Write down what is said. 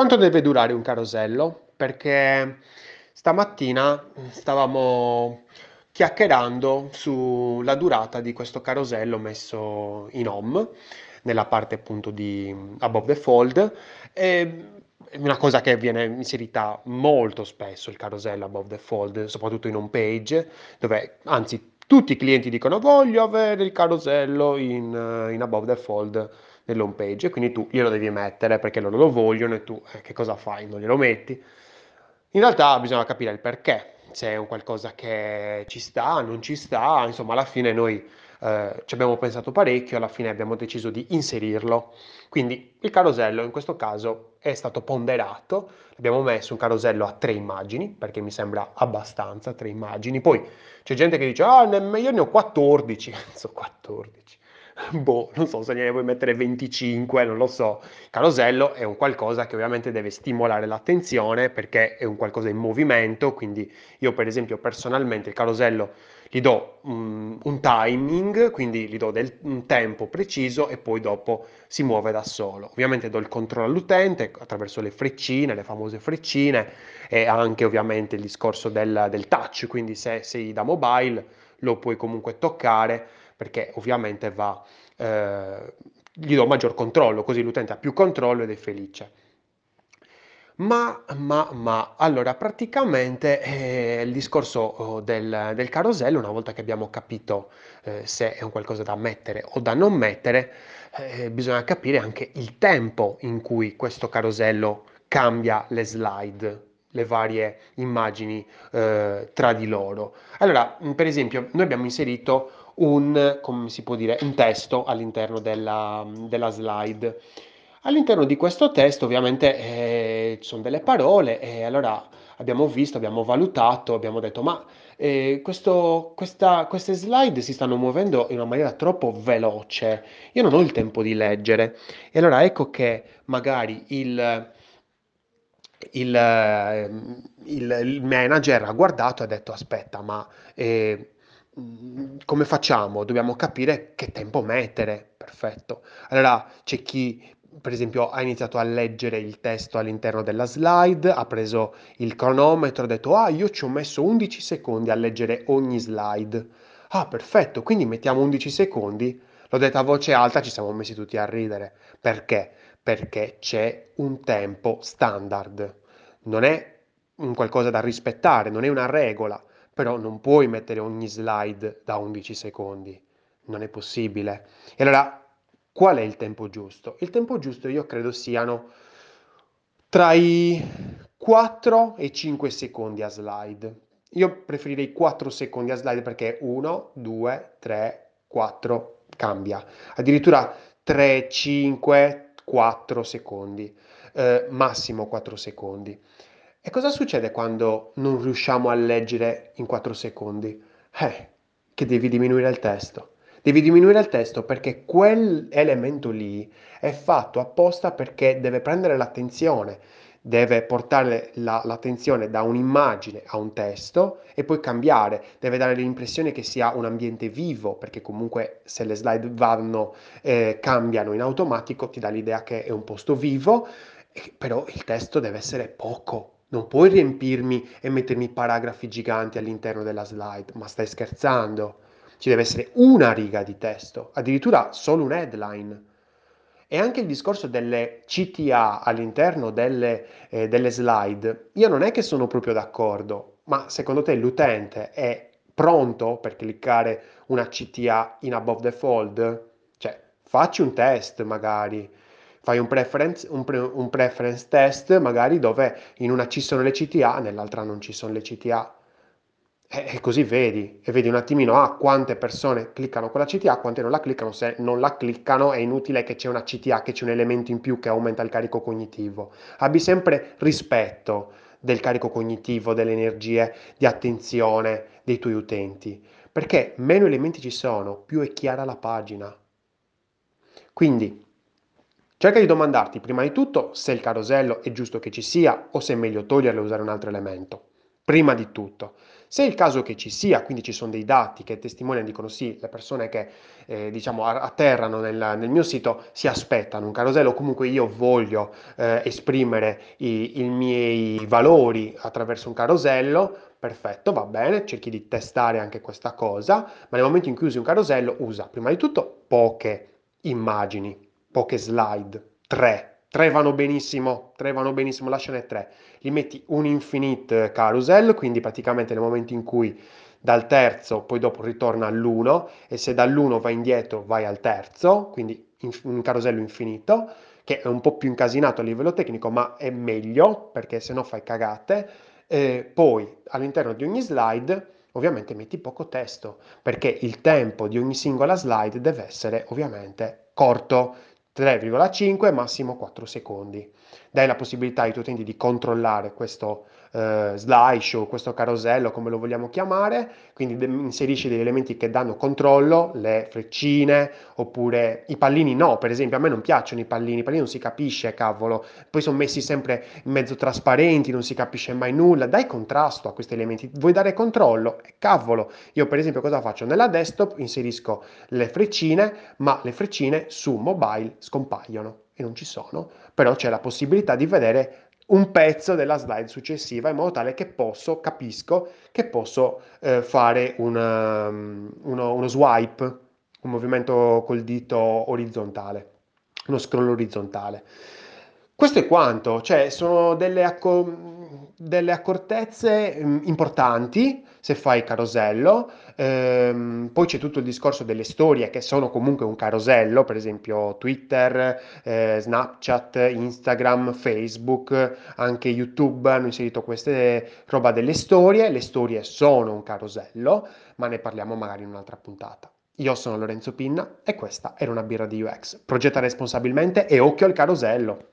Quanto deve durare un carosello? Perché stamattina stavamo chiacchierando sulla durata di questo carosello messo in home, nella parte appunto di above the fold, e una cosa che viene inserita molto spesso il carosello above the fold, soprattutto in home page, dove anzi tutti i clienti dicono voglio avere il carosello in, in above the fold nell'home page e quindi tu glielo devi mettere perché loro lo vogliono e tu eh, che cosa fai? Non glielo metti. In realtà bisogna capire il perché, se è un qualcosa che ci sta, non ci sta, insomma alla fine noi eh, ci abbiamo pensato parecchio, alla fine abbiamo deciso di inserirlo. Quindi il carosello in questo caso è stato ponderato, abbiamo messo un carosello a tre immagini, perché mi sembra abbastanza tre immagini. Poi c'è gente che dice, ah, io ne ho 14, so 14 boh, non so se ne vuoi mettere 25, non lo so. Carosello è un qualcosa che ovviamente deve stimolare l'attenzione perché è un qualcosa in movimento, quindi io per esempio personalmente il carosello gli do um, un timing, quindi gli do del, un tempo preciso e poi dopo si muove da solo. Ovviamente do il controllo all'utente attraverso le freccine, le famose freccine e anche ovviamente il discorso del, del touch, quindi se sei da mobile lo puoi comunque toccare perché ovviamente va, eh, gli do maggior controllo, così l'utente ha più controllo ed è felice. Ma, ma, ma, allora praticamente eh, il discorso oh, del, del, carosello, una volta che abbiamo capito eh, se è un qualcosa da mettere o da non mettere, eh, bisogna capire anche il tempo in cui questo carosello cambia le slide, le varie immagini eh, tra di loro. Allora, per esempio, noi abbiamo inserito un, come si può dire, un testo all'interno della, della slide. All'interno di questo testo ovviamente eh, ci sono delle parole e allora abbiamo visto, abbiamo valutato, abbiamo detto ma eh, questo, questa, queste slide si stanno muovendo in una maniera troppo veloce, io non ho il tempo di leggere e allora ecco che magari il, il, il, il manager ha guardato e ha detto aspetta ma... Eh, come facciamo? Dobbiamo capire che tempo mettere. Perfetto. Allora c'è chi, per esempio, ha iniziato a leggere il testo all'interno della slide, ha preso il cronometro, ha detto, ah, io ci ho messo 11 secondi a leggere ogni slide. Ah, perfetto, quindi mettiamo 11 secondi. L'ho detto a voce alta, ci siamo messi tutti a ridere. Perché? Perché c'è un tempo standard. Non è un qualcosa da rispettare, non è una regola però non puoi mettere ogni slide da 11 secondi, non è possibile. E allora, qual è il tempo giusto? Il tempo giusto io credo siano tra i 4 e 5 secondi a slide. Io preferirei 4 secondi a slide perché 1, 2, 3, 4 cambia. Addirittura 3, 5, 4 secondi, eh, massimo 4 secondi. E cosa succede quando non riusciamo a leggere in 4 secondi? Eh, che devi diminuire il testo. Devi diminuire il testo perché quell'elemento lì è fatto apposta perché deve prendere l'attenzione, deve portare la, l'attenzione da un'immagine a un testo e poi cambiare, deve dare l'impressione che sia un ambiente vivo, perché comunque se le slide vanno, eh, cambiano in automatico, ti dà l'idea che è un posto vivo, però il testo deve essere poco, non puoi riempirmi e mettermi paragrafi giganti all'interno della slide, ma stai scherzando? Ci deve essere una riga di testo, addirittura solo un headline. E anche il discorso delle CTA all'interno delle, eh, delle slide, io non è che sono proprio d'accordo, ma secondo te l'utente è pronto per cliccare una CTA in above the fold? Cioè, facci un test magari fai un preference, un, pre, un preference test magari dove in una ci sono le CTA, nell'altra non ci sono le CTA. E, così vedi, e vedi un attimino ah, quante persone cliccano con la CTA, quante non la cliccano. Se non la cliccano è inutile che c'è una CTA, che c'è un elemento in più che aumenta il carico cognitivo. Abbi sempre rispetto del carico cognitivo, delle energie di attenzione dei tuoi utenti, perché meno elementi ci sono, più è chiara la pagina. Quindi Cerca di domandarti prima di tutto se il carosello è giusto che ci sia o se è meglio toglierlo e usare un altro elemento. Prima di tutto. Se è il caso che ci sia, quindi ci sono dei dati che testimoniano, dicono sì, le persone che eh, diciamo atterrano nel, nel, mio sito si aspettano un carosello, comunque io voglio eh, esprimere i, i miei valori attraverso un carosello, perfetto, va bene, cerchi di testare anche questa cosa, ma nel momento in cui usi un carosello usa prima di tutto poche immagini, poche slide, tre. Tre vanno benissimo, tre vanno benissimo, lasciane tre. Li metti un infinite carousel, quindi praticamente nel momento in cui dal terzo poi dopo ritorna all'uno e se dall'uno vai indietro vai al terzo, quindi un carosello infinito, che è un po' più incasinato a livello tecnico, ma è meglio perché se no fai cagate. E poi all'interno di ogni slide ovviamente metti poco testo, perché il tempo di ogni singola slide deve essere ovviamente corto, 3,5 massimo 4 secondi. Dai la possibilità ai tuoi utenti di controllare questo eh, slideshow, questo carosello, come lo vogliamo chiamare, quindi de- inserisci degli elementi che danno controllo, le freccine, oppure i pallini no, per esempio a me non piacciono i pallini, i pallini non si capisce, cavolo, poi sono messi sempre in mezzo trasparenti, non si capisce mai nulla, dai contrasto a questi elementi, vuoi dare controllo? Eh, cavolo, io per esempio cosa faccio? Nella desktop inserisco le freccine, ma le freccine su mobile scompaiono e non ci sono, però c'è la possibilità di vedere un pezzo della slide successiva in modo tale che posso, capisco che posso eh, fare un, um, uno, uno swipe, un movimento col dito orizzontale, uno scroll orizzontale. Questo è quanto, cioè sono delle, acco- delle accortezze mh, importanti se fai carosello, ehm, poi c'è tutto il discorso delle storie che sono comunque un carosello, per esempio Twitter, eh, Snapchat, Instagram, Facebook, anche YouTube hanno inserito queste roba delle storie, le storie sono un carosello, ma ne parliamo magari in un'altra puntata. Io sono Lorenzo Pinna e questa era una birra di UX. Progetta responsabilmente e occhio al carosello.